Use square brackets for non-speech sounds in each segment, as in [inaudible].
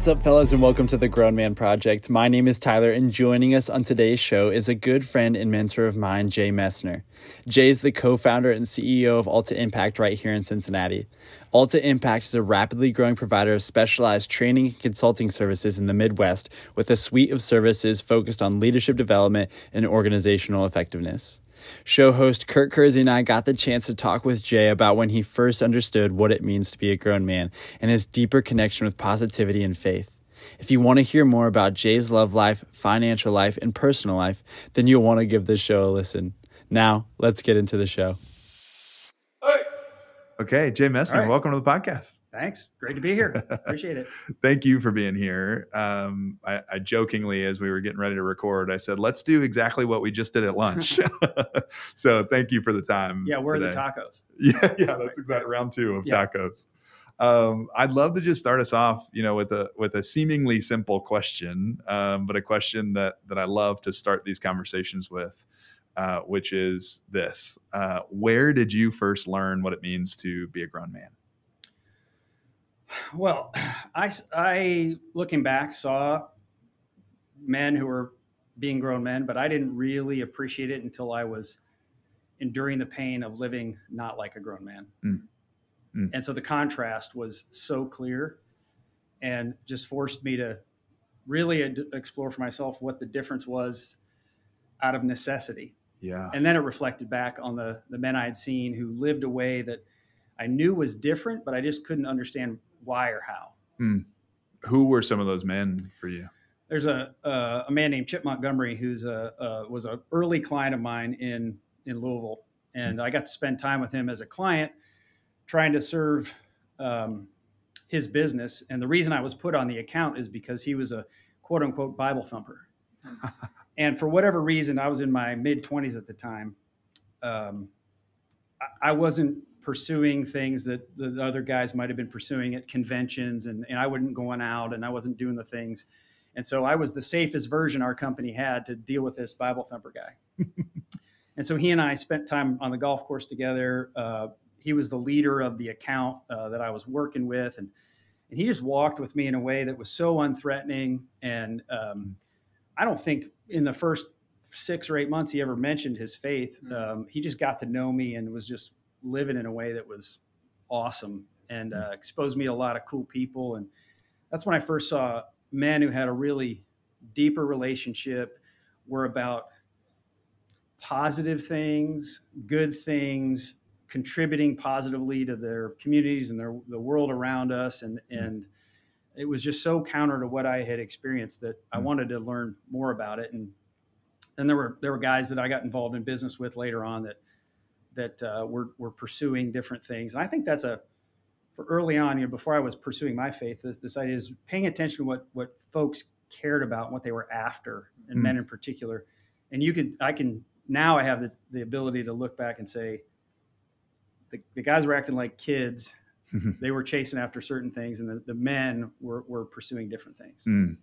What's up, fellas, and welcome to the Grown Man Project. My name is Tyler, and joining us on today's show is a good friend and mentor of mine, Jay Messner. Jay is the co founder and CEO of Alta Impact right here in Cincinnati. Alta Impact is a rapidly growing provider of specialized training and consulting services in the Midwest with a suite of services focused on leadership development and organizational effectiveness. Show host Kurt Kersey and I got the chance to talk with Jay about when he first understood what it means to be a grown man and his deeper connection with positivity and faith. If you want to hear more about Jay's love life, financial life, and personal life, then you'll want to give this show a listen. Now, let's get into the show. Hey. Okay, Jay Messner, All right. welcome to the podcast. Thanks. Great to be here. Appreciate it. [laughs] Thank you for being here. Um, I, I jokingly, as we were getting ready to record, I said, "Let's do exactly what we just did at lunch." [laughs] [laughs] so, thank you for the time. Yeah, where are the tacos? Yeah, yeah, that's exactly round two of Yeah. tacos. Um, I'd love to just start us off, you know, with a with a seemingly simple question, um, but a question that that I love to start these conversations with, uh, which is this: uh, Where did you first learn what it means to be a grown man? Well, I, I looking back, saw men who were being grown men, but I didn't really appreciate it until I was enduring the pain of living not like a grown man. Mm. Mm. And so the contrast was so clear and just forced me to really ad- explore for myself what the difference was out of necessity. Yeah, and then it reflected back on the the men I had seen who lived a way that I knew was different, but I just couldn't understand why or how. who were some of those men for you? There's a a, a man named Chip Montgomery who's a, was an early client of mine in in Louisville, and I got to spend time with him as a client, trying to serve um, his business. And the reason I was put on the account is because he was a quote unquote Bible thumper. [laughs] and for whatever reason, I was in my mid 20s at the time. Um, I, I wasn't pursuing things that the other guys might have been pursuing at conventions, and, and I wasn't going out and I wasn't doing the things. And so I was the safest version our company had to deal with this Bible thumper guy. [laughs] and so he and I spent time on the golf course together. Uh, he was the leader of the account uh, that I was working with, and and he just walked with me in a way that was so unthreatening. And um, I don't think in the first six or eight months he ever mentioned his faith. Um, he just got to know me and was just living in a way that was awesome and uh, exposed me to a lot of cool people. And that's when I first saw men who had a really deeper relationship, were about positive things, good things, contributing positively to their communities and their the world around us and and it was just so counter to what I had experienced that I Mm. wanted to learn more about it and then there were there were guys that I got involved in business with later on that that uh, were were pursuing different things and I think that's a for early on you know before I was pursuing my faith this, this idea is paying attention to what what folks cared about what they were after and Mm. men in particular and you could I can now I have the, the ability to look back and say the, the guys were acting like kids [laughs] they were chasing after certain things and the, the men were, were pursuing different things Mm.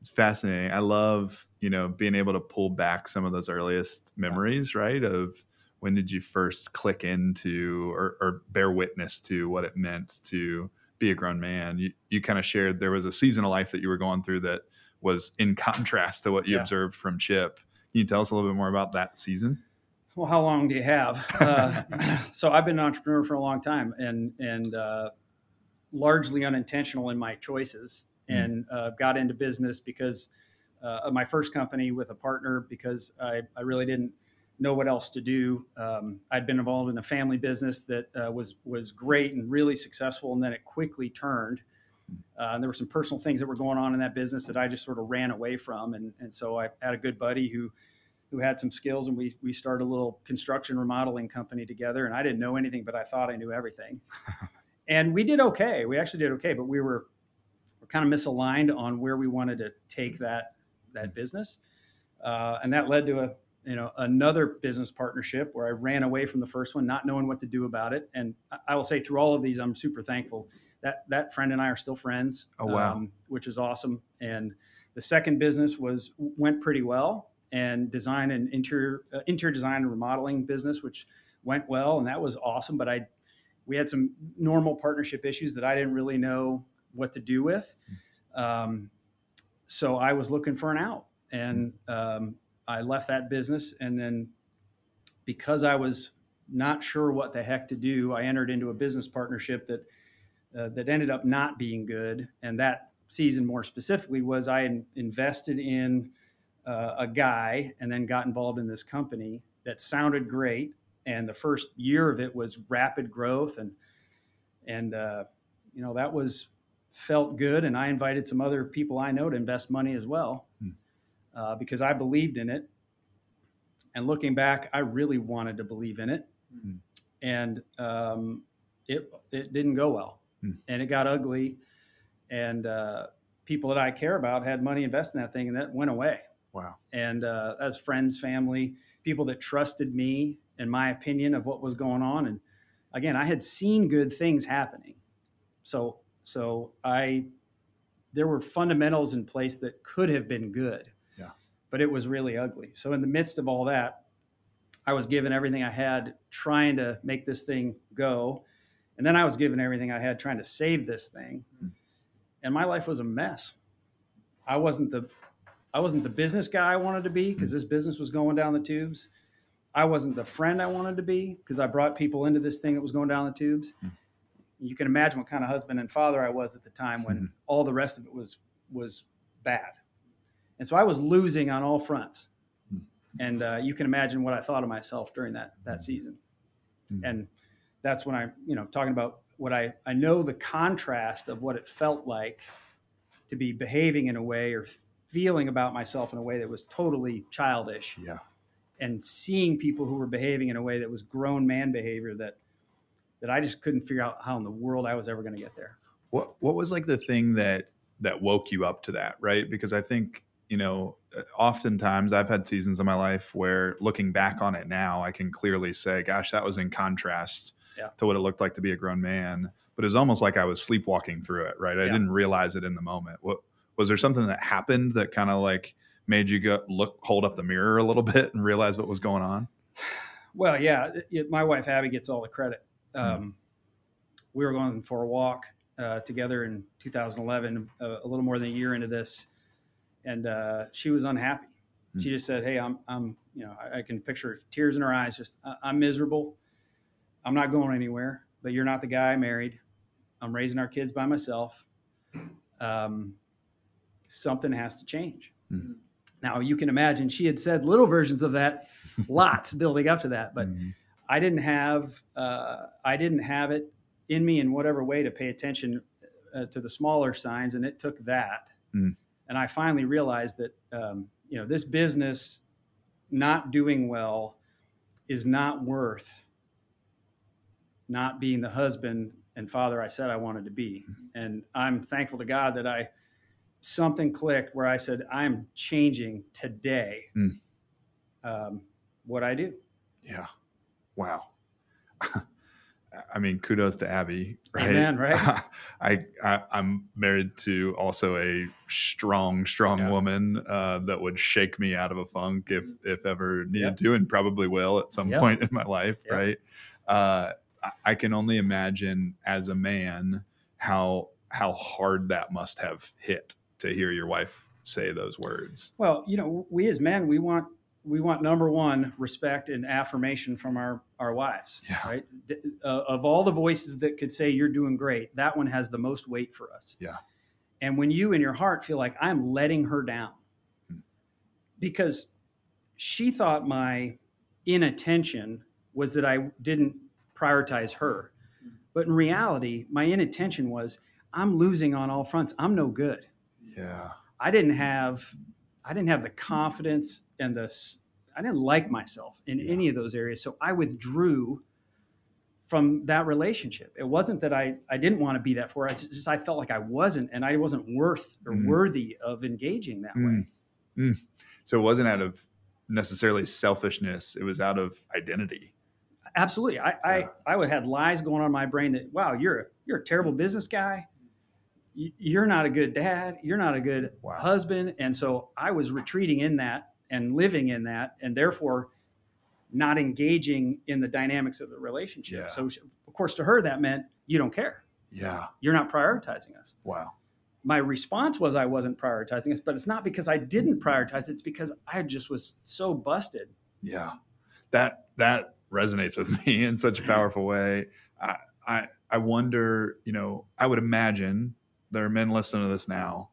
It's fascinating. I love, you know, being able to pull back some of those earliest memories, right? Of when did you first click into or, or bear witness to what it meant to be a grown man? You, you kind of shared there was a season of life that you were going through that was in contrast to what you Yeah. observed from Chip. Can you tell us a little bit more about that season? well how long do you have [laughs] uh, [clears throat] so i've been an entrepreneur for a long time and and uh, largely unintentional in my choices Mm. and uh, got into business because uh, of my first company with a partner because I, I really didn't know what else to do. Um, I'd been involved in a family business that uh, was was great and really successful, and then it quickly turned. Uh, and there were some personal things that were going on in that business that I just sort of ran away from, and and so I had a good buddy who who had some skills, and we we started a little construction remodeling company together. And I didn't know anything, but I thought I knew everything. [laughs] and we did okay. We actually did okay, but we were were kind of misaligned on where we wanted to take that that business, uh, and that led to a you know another business partnership where I ran away from the first one, not knowing what to do about it. And I- will say through all of these, I'm super thankful that that friend and I are still friends. Oh, wow. um, which is awesome. And the second business was went pretty well, and design and interior uh, interior design and remodeling business, which went well, and that was awesome. But I we had some normal partnership issues that I didn't really know what to do with. Um, so I was looking for an out, and um, I left that business. And then because I was not sure what the heck to do, I entered into a business partnership that uh, that ended up not being good. And that season, more specifically, was I in, invested in uh, a guy and then got involved in this company that sounded great. And the first year of it was rapid growth, and and uh, you know that was felt good. And I invited some other people I know to invest money as well. Uh, because I believed in it. And looking back, I really wanted to believe in it, Hmm. and um, it it didn't go well, Hmm. and it got ugly, and uh, people that I care about had money invested in that thing, and that went away. Wow. And uh, as friends, family, people that trusted me and my opinion of what was going on, and again, I had seen good things happening, so so I there were fundamentals in place that could have been good. But it was really ugly. So in the midst of all that, I was given everything I had trying to make this thing go. And then I was given everything I had trying to save this thing. Hmm. And my life was a mess. I wasn't the I wasn't the business guy I wanted to be because this business was going down the tubes. I wasn't the friend I wanted to be because I brought people into this thing that was going down the tubes. Hmm. You can imagine what kind of husband and father I was at the time when Mhm. all the rest of it was was bad. And so I was losing on all fronts. Hmm. And uh, you can imagine what I thought of myself during that that season. Hmm. And that's when I, you know, talking about what I I know the contrast of what it felt like to be behaving in a way or feeling about myself in a way that was totally childish Yeah. and seeing people who were behaving in a way that was grown man behavior that that I just couldn't figure out how in the world I was ever going to get there. What What was like the thing that that woke you up to that? Right? Because I think you know, uh, oftentimes I've had seasons of my life where looking back on it now, I can clearly say, "Gosh, that was in contrast Yeah. to what it looked like to be a grown man." But it was almost like I was sleepwalking through it. Right? I Yeah. didn't realize it in the moment. What was there something that happened that kind of like made you go look hold up the mirror a little [laughs] bit and realize what was going on? [sighs] Well, yeah, it- it- my wife Abby gets all the credit. Um, We were going for a walk uh, together in 2011, uh, a little more than a year into this, and uh, she was unhappy. Hmm. She just said, "Hey, I'm, I'm, you know, I, I can picture tears in her eyes. Just, I, I'm miserable. I'm not going anywhere. But you're not the guy I married. I'm raising our kids by myself. Um, something has to change." Hmm. Now you can imagine she had said little versions of that, [laughs] lots building up to that, but Mhm. I didn't have uh, I didn't have it in me in whatever way to pay attention uh, to the smaller signs, and it took that. Mm. And I finally realized that um, you know this business not doing well is not worth not being the husband and father I said I wanted to be. And I'm thankful to God that I something clicked where I said I'm changing today Mm. um, what I do. Yeah. Wow. [laughs] I mean, kudos to Abby. [laughs] Right. Amen, right? [laughs] I, I I'm married to also a strong, strong Yeah. woman uh, that would shake me out of a funk if if ever needed Yep. to, and probably will at some Yep. point in my life. Right. Uh, I- I can only imagine as a man how how hard that must have hit to hear your wife say those words. Well, you know, we as men, we want we want number one respect and affirmation from our our wives, Yeah. right? Uh, of all the voices that could say you're doing great, that one has the most weight for us. Yeah. And when you in your heart feel like I'm letting her down, Hmm. because she thought my inattention was that I didn't prioritize her, but in reality, my inattention was I'm losing on all fronts. I'm no good. Yeah. I didn't have I didn't have the confidence and the I didn't like myself in Yeah. any of those areas. So I withdrew from that relationship. It wasn't that I I didn't want to be that for. I just I felt like I wasn't and I wasn't worth or Mm. worthy of engaging that way. Mm. Mm. So it wasn't out of necessarily selfishness; it was out of identity. Absolutely. I Yeah. I I had lies going on in my brain that wow, you're a, you're a terrible business guy. You're not a good dad. You're not a good Wow. husband. And so I was retreating in that and living in that, and therefore not engaging in the dynamics of the relationship. Yeah. So, of course, to her, that meant you don't care. Yeah. You're not prioritizing us. Wow. my response was I wasn't prioritizing us but it's not because I didn't prioritize. It's because I just was so busted. Yeah, that that resonates with [laughs] me in such a powerful way. I I, I wonder, you know, I would imagine there are men listening to this now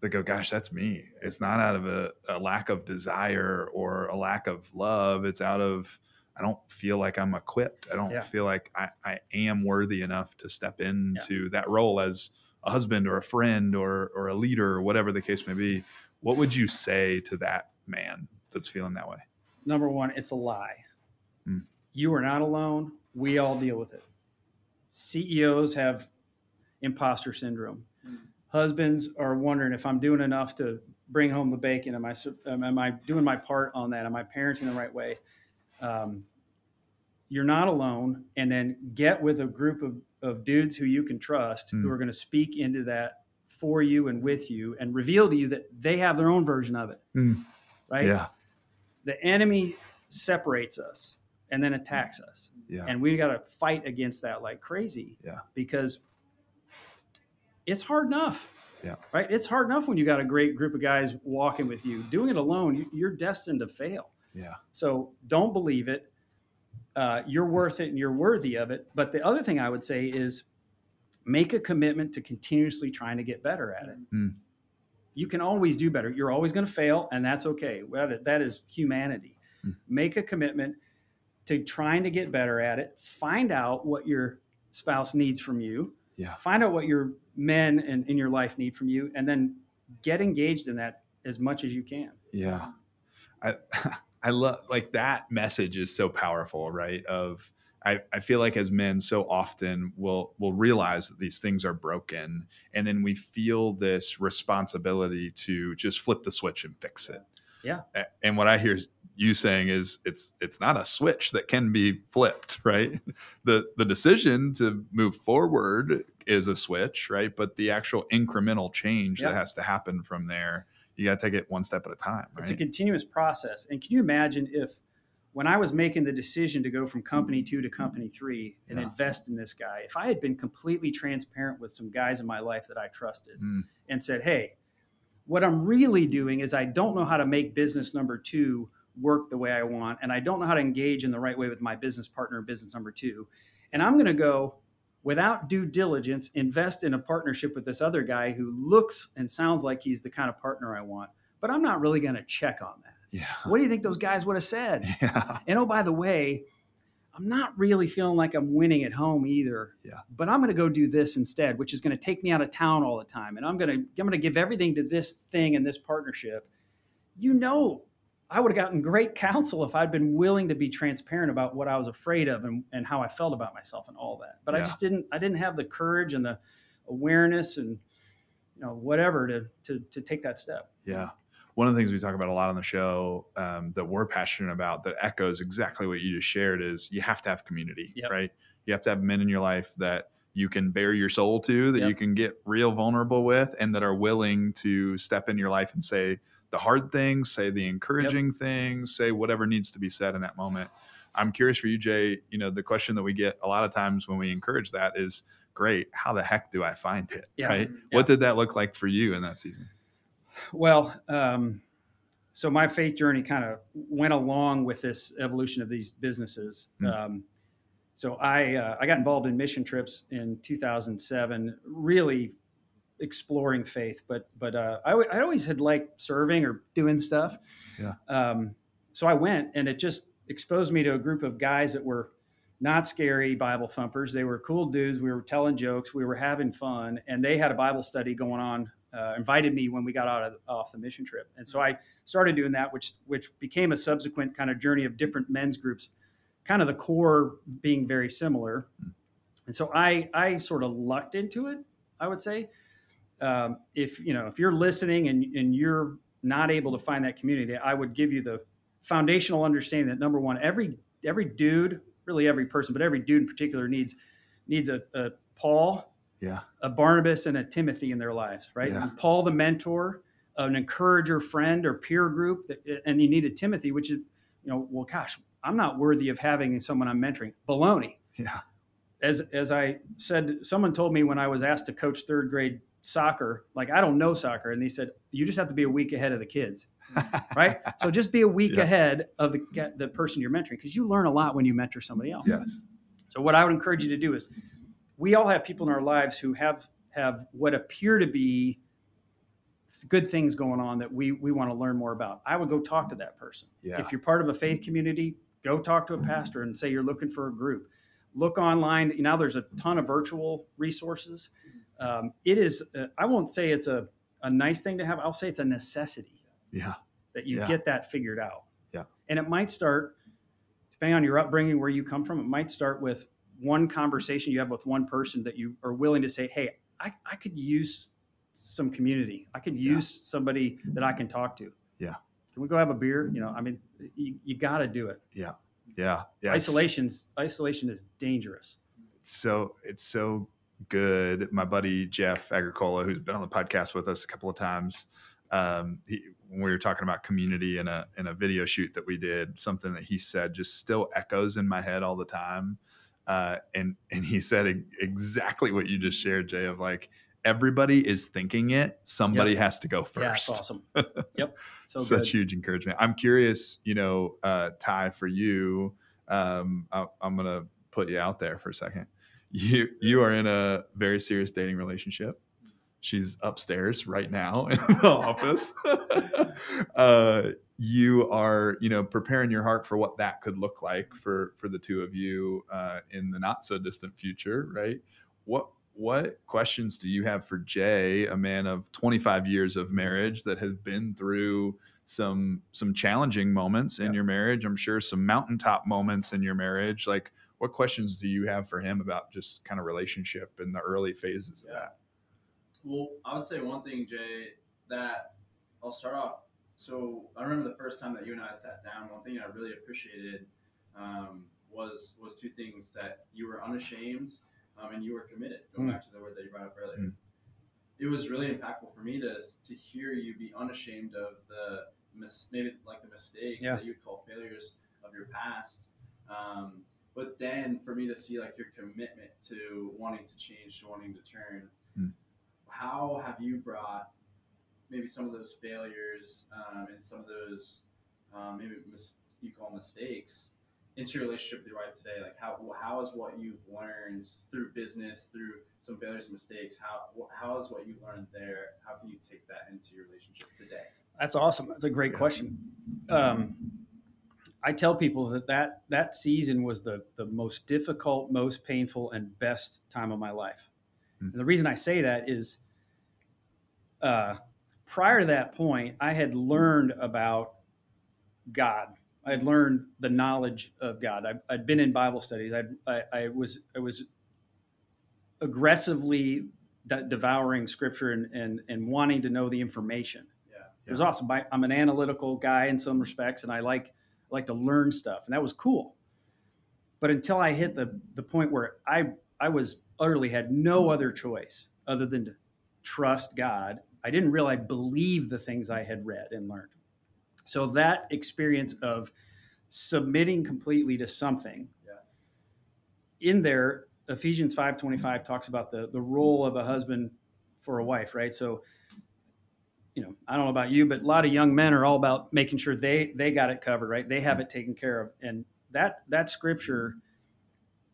that go, "Gosh, that's me." It's not out of a, a lack of desire or a lack of love. It's out of I don't feel like I'm equipped. I don't Yeah. feel like I, I am worthy enough to step into that role as a husband or a friend or or a leader or whatever the case may be. What would you say to that man that's feeling that way? Number one, it's a lie. Hmm. You are not alone. We all deal with it. CEOs have imposter syndrome. Husbands are wondering if I'm doing enough to bring home the bacon. Am I am I doing my part on that? Am I parenting the right way? Um, you're not alone. And then get with a group of, of dudes who you can trust Hmm. who are going to speak into that for you and with you and reveal to you that they have their own version of it. Hmm. Right? Yeah, the enemy separates us and then attacks us yeah, and we got to fight against that like crazy Yeah. because it's hard enough Yeah. right? It's hard enough when you got a great group of guys walking with you. Doing it alone you- you're destined to fail. Yeah, so don't believe it. Uh, you're worth it and you're worthy of it. But the other thing i would say is make a commitment to continuously trying to get better at it. Hmm. you can always do better. You're always going to fail and that's okay. That that is humanity. Hmm. make a commitment to trying to get better at it. Find out what your spouse needs from you Yeah. find out what your men in, in your life need from you and then get engaged in that as much as you can yeah. I [laughs] I love like that message is so powerful, right? Of I, I feel like as men so often will will realize that these things are broken and then we feel this responsibility to just flip the switch and fix it. Yeah. And what I hear you saying is it's it's not a switch that can be flipped, [laughs] right? The the decision to move forward is a switch, right? But the actual incremental change Yeah. that has to happen from there, you got to take it one step at a time, It's a continuous process. And can you imagine if, when I was making the decision to go from company two to company three and Yeah. invest in this guy, if I had been completely transparent with some guys in my life that I trusted Mm. and said, hey, what I'm really doing is I don't know how to make business number two work the way I want, and I don't know how to engage in the right way with my business partner business number two. And I'm going to go without due diligence, invest in a partnership with this other guy who looks and sounds like he's the kind of partner I want, but I'm not really going to check on that. Yeah. What do you think those guys would have said? [laughs] Yeah. And oh, by the way, I'm not really feeling like I'm winning at home either. Yeah. But I'm going to go do this instead, which is going to take me out of town all the time, and I'm going to I'm going to give everything to this thing and this partnership. You know, I would have gotten great counsel if I'd been willing to be transparent about what I was afraid of and, and how I felt about myself and all that. But I just didn't. I didn't have the courage and the awareness and you know whatever to to to take that step. Yeah. One of the things we talk about a lot on the show um, that we're passionate about that echoes exactly what you just shared is you have to have community, Yep. right? You have to have men in your life that you can bare your soul to, that Yep. you can get real vulnerable with, and that are willing to step in your life and say the hard things, say the encouraging things, say whatever needs to be said in that moment. I'm curious for you, Jay. You know, the question that we get a lot of times when we encourage that is, "Great, how the heck do I find it?" Yeah. Right? Yeah. What did that look like for you in that season? Well, um, so my faith journey kind of went along with this evolution of these businesses. Hmm. Um, so I uh, I got involved in mission trips in 2007, really exploring faith. But but uh, I, w- I always had liked serving or doing stuff. Yeah. Um, so I went, and it just exposed me to a group of guys that were not scary Bible thumpers. They were cool dudes. We were telling jokes. We were having fun, and they had a Bible study going on. Uh, invited me when we got out of off the mission trip, and so I started doing that, which which became a subsequent kind of journey of different men's groups, kind of the core being very similar. And so I I sort of lucked into it. I would say, um, if you know if you're listening and and you're not able to find that community, I would give you the foundational understanding that number one, every every dude, really every person, but every dude in particular needs needs a, a Paul, Yeah. a Barnabas, and a Timothy in their lives, right? Yeah. Paul, the mentor, an encourager, friend, or peer group, that, and you need a Timothy, which is, you know, well, gosh, I'm not worthy of having someone I'm mentoring. Baloney. Yeah. As as I said, someone told me when I was asked to coach third grade soccer, like I don't know soccer, and he said you just have to be a week ahead of the kids, [laughs] right? so just be a week Yeah. ahead of the the person you're mentoring because you learn a lot when you mentor somebody else. yes. So what I would encourage you to do is, we all have people in our lives who have have what appear to be good things going on that we we want to learn more about. I would go talk to that person. Yeah. If you're part of a faith community, go talk to a pastor and say you're looking for a group. Look online. Now there's a ton of virtual resources. Um, it is. Uh, I won't say it's a a nice thing to have. I'll say it's a necessity Yeah. that you Yeah. get that figured out. Yeah. And it might start, depending on your upbringing, where you come from, it might start with one conversation you have with one person that you are willing to say, hey, I, I could use some community. I could Yeah. use somebody that I can talk to. Yeah. Can we go have a beer? You know, I mean, you, you got to do it. Yeah. Yeah. Isolation's isolation is dangerous. it's so it's so good. My buddy Jeff Agricola, who's been on the podcast with us a couple of times, um, he, when we were talking about community in a in a video shoot that we did, something that he said just still echoes in my head all the time. Uh, and and he said exactly what you just shared, Jay. Of like everybody is thinking it, somebody has to go Yeah, first. awesome. [laughs] yep. So Such good. huge encouragement. I'm curious, you know, uh, Ty, for you, um, I, I'm gonna put you out there for a second. You you are in a very serious dating relationship. She's upstairs right now in [laughs] the office. [laughs] uh, you are, you know, preparing your heart for what that could look like for for the two of you uh, in the not so distant future, right? What what questions do you have for Jay, a man of 25 years of marriage that has been through some some challenging moments in Yeah. your marriage? I'm sure some mountaintop moments in your marriage. Like, what questions do you have for him about just kind of relationship in the early phases of Yeah. that? Well, I would say one thing, Jay, that I'll start off. So I remember the first time that you and I had sat down. One thing I really appreciated um, was was two things that you were unashamed um, and you were committed. Going Mm. back to the word that you brought up earlier, Mm. it was really impactful for me to to hear you be unashamed of the mis- maybe like the mistakes Yeah. that you'd call failures of your past. Um, but then for me to see like your commitment to wanting to change, to wanting to turn, Mm. how have you brought maybe some of those failures um, and some of those um, maybe mis- you call mistakes into your relationship with your wife today? Like how how is what you've learned through business, through some failures and mistakes? How how is what you learned there? How can you take that into your relationship today? That's awesome. That's a great Yeah. question. Um, I tell people that, that that season was the the most difficult, most painful, and best time of my life. Hmm. And the reason I say that is, uh, prior to that point, I had learned about God. I had learned the knowledge of God. I, I'd been in Bible studies. I'd, I, I was I was aggressively de- devouring Scripture and, and and wanting to know the information. Yeah. It was awesome. I, I'm an analytical guy in some respects, and I like like to learn stuff, and that was cool. But until I hit the the point where I I was utterly had no other choice other than to trust God, I didn't really believe the things I had read and learned. So that experience of submitting completely to something Yeah. in there, Ephesians five twenty five talks about the the role of a husband for a wife, right? So you know, I don't know about you, but a lot of young men are all about making sure they they got it covered, right? They have it taken care of, and that that scripture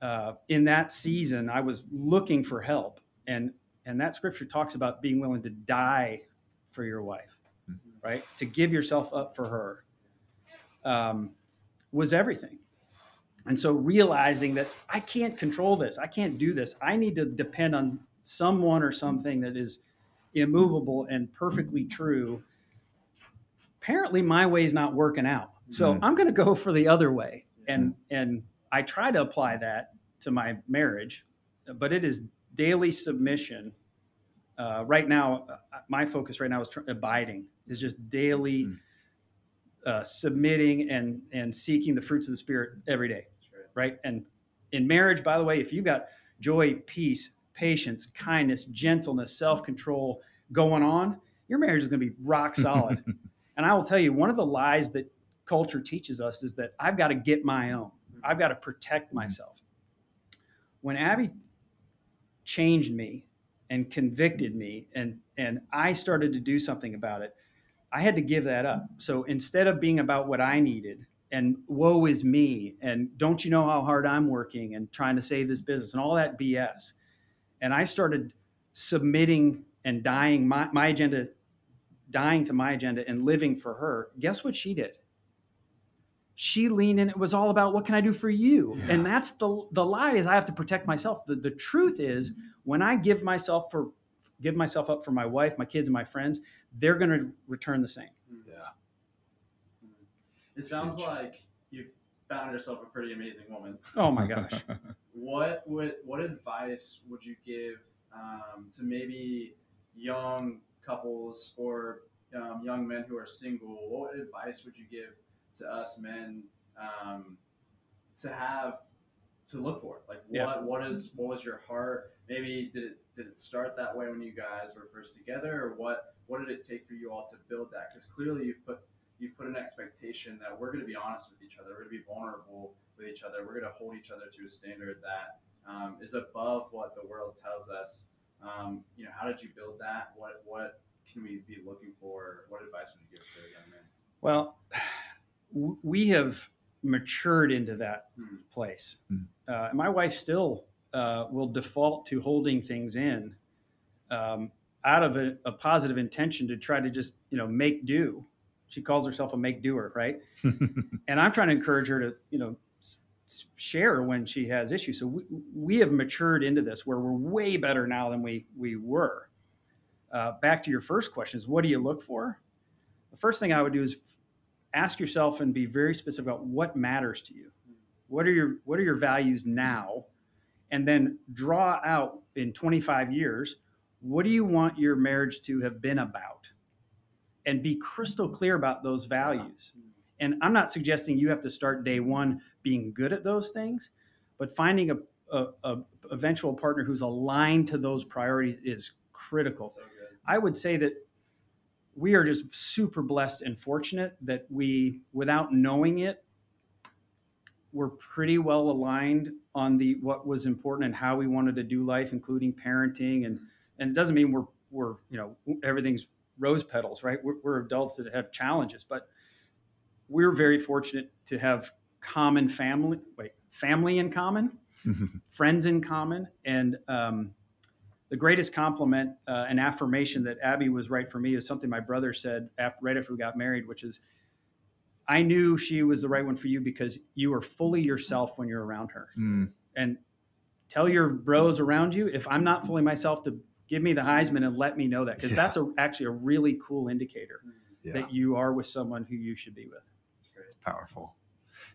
uh, in that season, I was looking for help, and and that scripture talks about being willing to die for your wife, Mhm. right? To give yourself up for her um, was everything. And so realizing that I can't control this, I can't do this, I need to depend on someone or something that is immovable and perfectly true. Apparently, my way's not working out, so Mhm. I'm going to go for the other way, and and I try to apply that to my marriage, but it is daily submission. Uh, right now, uh, my focus right now is tr- abiding, is just daily Mm. uh, submitting and and seeking the fruits of the spirit every day great. right? And in marriage, by the way, if you've got joy, peace, patience, kindness, gentleness, self control going on, your marriage is going to be rock solid. [laughs] and I will tell you, one of the lies that culture teaches us is that I've got to get my own, I've got to protect mm-hmm. myself. When Abby changed me and convicted me and and I started to do something about it, I had to give that up. So instead of being about what I needed and woe is me and don't you know how hard I'm working and trying to save this business and all that BS. And I started submitting and dying my, my agenda, dying to my agenda and living for her. Guess what she did? She leaned in. It was all about what can I do for you? Yeah. And that's the the lie is I have to protect myself. The, the truth is when I give myself for give myself up for my wife, my kids, and my friends, they're going to return the same. Yeah. It sounds like you've found yourself a pretty amazing woman. Oh my gosh. [laughs] What would what advice would you give um, to maybe young couples or um, young men who are single? What advice would you give to us men um, to have to look for? Like what Yeah. what is what was your heart? Maybe did it did it start that way when you guys were first together, or what what did it take for you all to build that? Because clearly you've put you've put an expectation that we're going to be honest with each other, we're going to be vulnerable with each other, we're going to hold each other to a standard that um, is above what the world tells us. Um, you know, how did you build that? What what can we be looking for? What advice would you give to a young man? Well, we have matured into that Hmm. place. Hmm. Uh, my wife still uh, will default to holding things in um, out of a, a positive intention to try to just, you know, make do. She calls herself a make doer, right? [laughs] and I'm trying to encourage her to, you know, share when she has issues. So we, we have matured into this where we're way better now than we we were. Uh, back to your first question is what do you look for? The first thing I would do is ask yourself and be very specific about what matters to you. What are your what are your values now? And then draw out in 25 years, what do you want your marriage to have been about? And be crystal clear about those values. Mm-hmm. And I'm not suggesting you have to start day one being good at those things, but finding a, a, a eventual partner who's aligned to those priorities is critical. So. I would say that we are just super blessed and fortunate that we, without knowing it, we're pretty well aligned on the what was important and how we wanted to do life, including parenting. And mm-hmm. and it doesn't mean we're we're you know everything's rose petals, right? We're, we're adults that have challenges, but we're very fortunate to have common family, wait, family in common, [laughs] friends in common, and um, the greatest compliment uh, and affirmation that Abby was right for me is something my brother said after, right after we got married, which is, I knew she was the right one for you because you are fully yourself when you're around her. Mm, And tell your bros around you if I'm not fully myself to give me the Heisman and let me know that because Yeah. that's a, actually a really cool indicator yeah. that you are with someone who you should be with. It's powerful.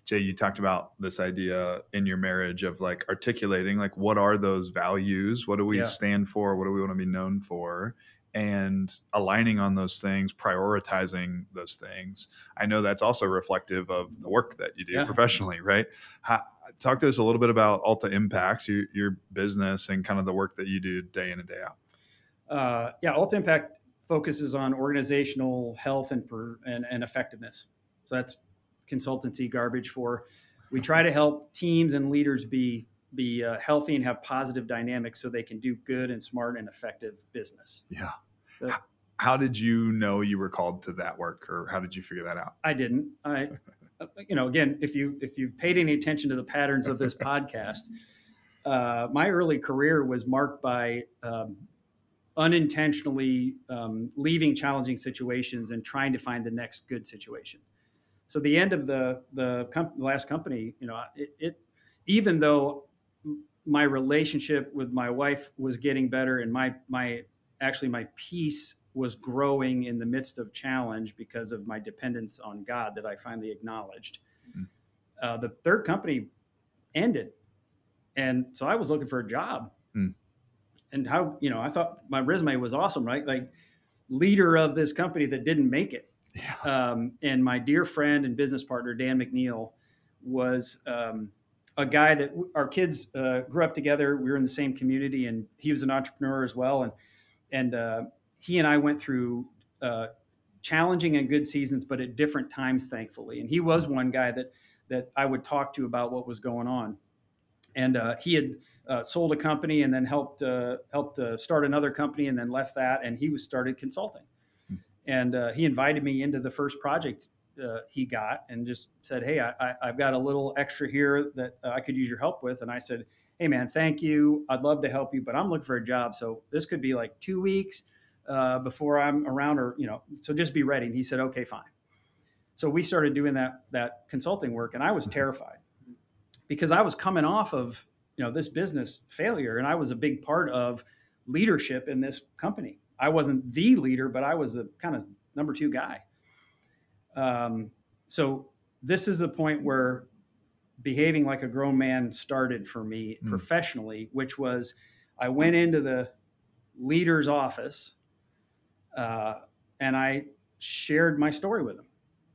Jay, you talked about this idea in your marriage of like articulating like what are those values? What do we Yeah. stand for? What do we want to be known for? And aligning on those things, prioritizing those things. I know that's also reflective of the work that you do Yeah. professionally, right? How, talk to us a little bit about Alta Impact, your, your business, and kind of the work that you do day in and day out. Uh, yeah, Alta Impact focuses on organizational health and, per, and and effectiveness. So that's consultancy garbage for. We try to help teams and leaders be be uh, healthy and have positive dynamics so they can do good and smart and effective business. Yeah. So- How- did you know you were called to that work, or how did you figure that out? I didn't. I, uh, you know, again, if you if you've paid any attention to the patterns of this [laughs] podcast, uh, my early career was marked by um, unintentionally um, leaving challenging situations and trying to find the next good situation. So the end of the the, com- the last company, you know, it, it even though my relationship with my wife was getting better and my my actually my peace was growing in the midst of challenge because of my dependence on God that I finally acknowledged. Mhm. Uh, the third company ended, and so I was looking for a job. And how you know I thought my resume was awesome, right? Like leader of this company that didn't make it. Yeah. Um, and my dear friend and business partner Dan McNeil was um, a guy that w- our kids uh, grew up together. We were in the same community, and he was an entrepreneur as well. And and uh, he and I went through uh, challenging and good seasons, but at different times, thankfully. And he was one guy that that I would talk to about what was going on. And uh, he had uh, sold a company and then helped uh, helped uh, start another company and then left that and he was started consulting. Hmm. and uh, he invited me into the first project uh, he got and just said hey I, I, i've got a little extra here that uh, i could use your help with. And i said hey man thank you. I'd love to help you but i'm looking for a job so this could be like two weeks uh, before i'm around or you know so just be ready. And he said okay fine. So we started doing that that consulting work and i was Mhm. terrified because i was coming off of you know this business failure and i was a big part of leadership in this company i wasn't the leader but i was the kind of number two guy um, so this is the point where behaving like a grown man started for me Mm. professionally which was i went into the leader's office uh, and i shared my story with him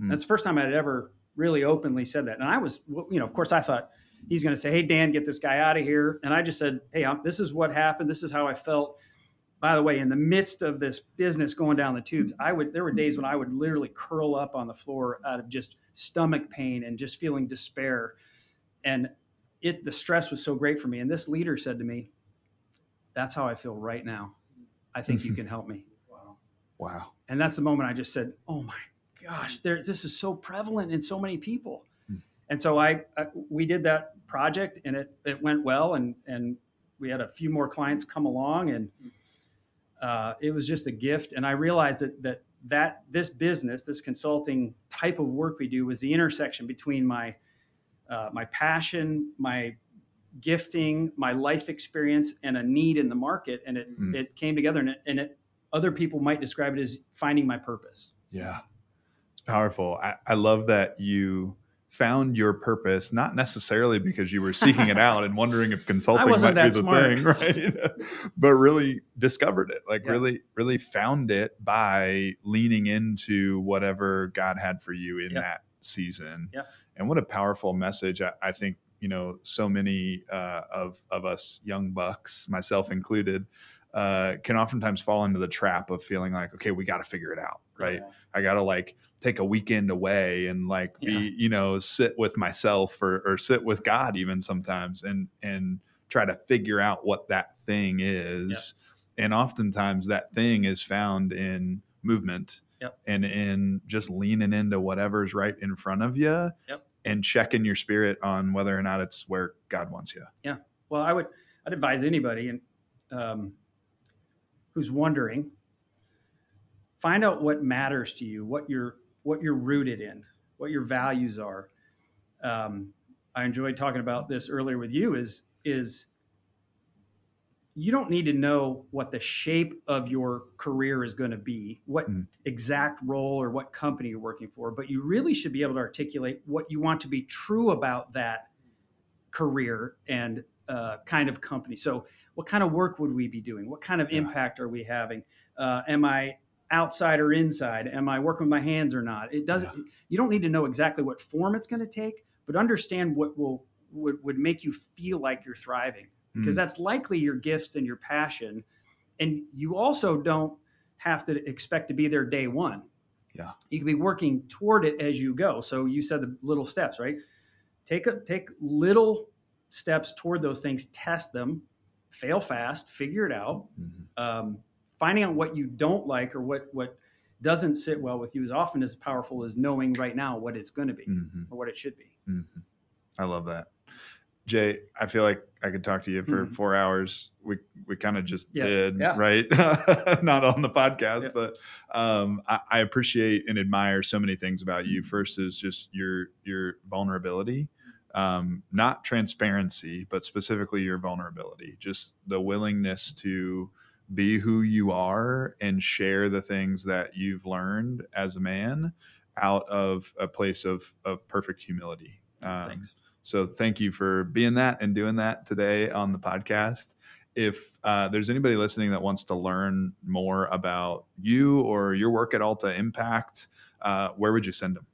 Mm. that's the first time i'd ever really openly said that and i was you know of course i thought he's going to say hey dan get this guy out of here. And i just said hey i this is what happened. This is how i felt. By the way in the midst of this business going down the tubes i would there were days when i would literally curl up on the floor out of just stomach pain and just feeling despair. And it the stress was so great for me. And this leader said to me that's how i feel right now. I think you [laughs] can help me. Wow. and that's the moment I just said, "Oh my gosh, there, this is so prevalent in so many people." And so I, I, we did that project, and it it went well, and and we had a few more clients come along, and uh, it was just a gift. And I realized that that that this business, this consulting type of work we do, was the intersection between my uh, my passion, my gifting, my life experience, and a need in the market, and it Hmm. it came together, and it, and it other people might describe it as finding my purpose. Yeah. It's powerful. I, I love that you found your purpose, not necessarily because you were seeking it out and wondering if [laughs] consulting might be the smart. thing, [laughs] right? but really discovered it. Like Yeah. really, really found it by leaning into whatever God had for you in Yeah. that season. Yeah. And what a powerful message. I, I think, you know, so many uh, of of us young bucks, myself included, uh, can oftentimes fall into the trap of feeling like, okay, we got to figure it out, right? I got to like take a weekend away and like be, you know, sit with myself or, or sit with God even sometimes and, and try to figure out what that thing is. And oftentimes that thing is found in movement Yep. and in just leaning into whatever's right in front of you Yep. and checking your spirit on whether or not it's where God wants you. Yeah. Well, I would I'd advise anybody and um, who's wondering, find out what matters to you, what you're what you're rooted in, what your values are. Um, I enjoyed talking about this earlier with you. Is is you don't need to know what the shape of your career is going to be, what Mm. exact role or what company you're working for, but you really should be able to articulate what you want to be true about that career and uh, kind of company. So, what kind of work would we be doing? What kind of Yeah. impact are we having? Uh, am I outside or inside? Am I working with my hands or not? It doesn't. You don't need to know exactly what form it's going to take, but understand what will would, would make you feel like you're thriving because Mm. that's likely your gifts and your passion. And you also don't have to expect to be there day one. Yeah. You can be working toward it as you go. So you said the little steps, right? Take a take little steps toward those things, test them, fail fast, figure it out. Mhm. Um, finding out what you don't like or what what doesn't sit well with you is often as powerful as knowing right now what it's going to be Mhm. or what it should be. Mhm. I love that. Jay, I feel like I could talk to you for Mhm. four hours. We we kind of just Yeah, did, yeah. right? [laughs] Not on the podcast, Yeah. but um, I, I appreciate and admire so many things about you. Mm-hmm. First is just your your vulnerability, um, not transparency, but specifically your vulnerability. Just the willingness to be who you are and share the things that you've learned as a man out of a place of of perfect humility. Um, Thanks. so thank you for being that and doing that today on the podcast. If uh, there's anybody listening that wants to learn more about you or your work at Alta Impact, uh, where would you send them?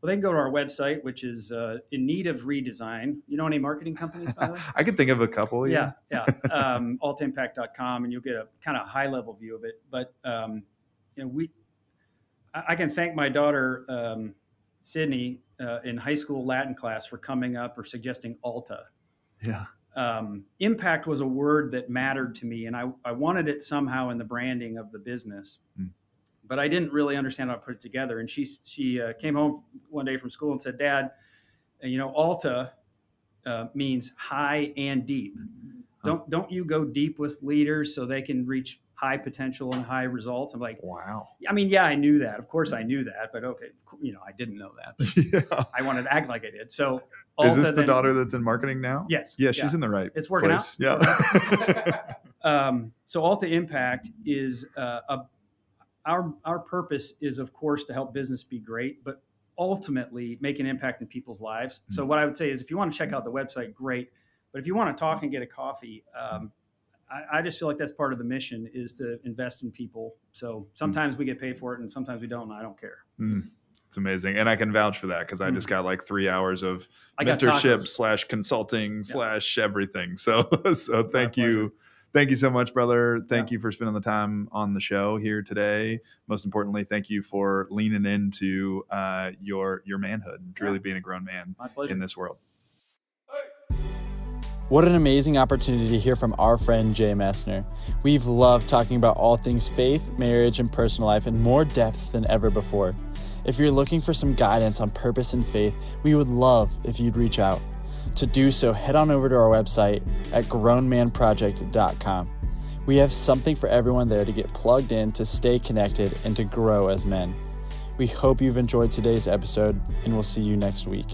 Well, they can go to our website, which is uh, in need of redesign. You know any marketing companies, by the way? [laughs] I could think of a couple. yeah, yeah. Um, [laughs] altaimpact.com, and you'll get a kind of high level view of it. But um, you know, we, I, I can thank my daughter um, Sydney uh, in high school Latin class for coming up or suggesting Alta. yeah. um, impact was a word that mattered to me, and I, I wanted it somehow in the branding of the business. Mm. But I didn't really understand how to put it together. And she she uh, came home one day from school and said, "Dad, you know, Alta uh, means high and deep. Don't don't you go deep with leaders so they can reach high potential and high results?" I'm like, Wow. I mean, yeah, I knew that. Of course, I knew that. But okay, you know, I didn't know that. [laughs] yeah. I wanted to act like I did. So, Is this the then- daughter that's in marketing now? Yes. Yeah, she's in the right. It's working place. out. Yeah. [laughs] um, so Alta Impact is uh, a, our our purpose is of course to help business be great, but ultimately make an impact in people's lives. So Mhm. what I would say is, if you want to check out the website, great. But if you want to talk and get a coffee, um, I, I just feel like that's part of the mission is to invest in people. So sometimes we get paid for it, and sometimes we don't. And I don't care. Mm, it's amazing, and I can vouch for that because I Mm. just got like three hours of mentorship slash consulting slash everything. So, [laughs] so thank you, thank you so much, brother. Thank Yeah. you for spending the time on the show here today. Most importantly, thank you for leaning into uh, your your manhood, truly Yeah. being a grown man in this world. What an amazing opportunity to hear from our friend Jay Messner. We've loved talking about all things faith, marriage, and personal life in more depth than ever before. If you're looking for some guidance on purpose and faith, we would love if you'd reach out. To do so, head on over to our website at grownmanproject.com. We have something for everyone there to get plugged in, to stay connected, and to grow as men. We hope you've enjoyed today's episode, and we'll see you next week.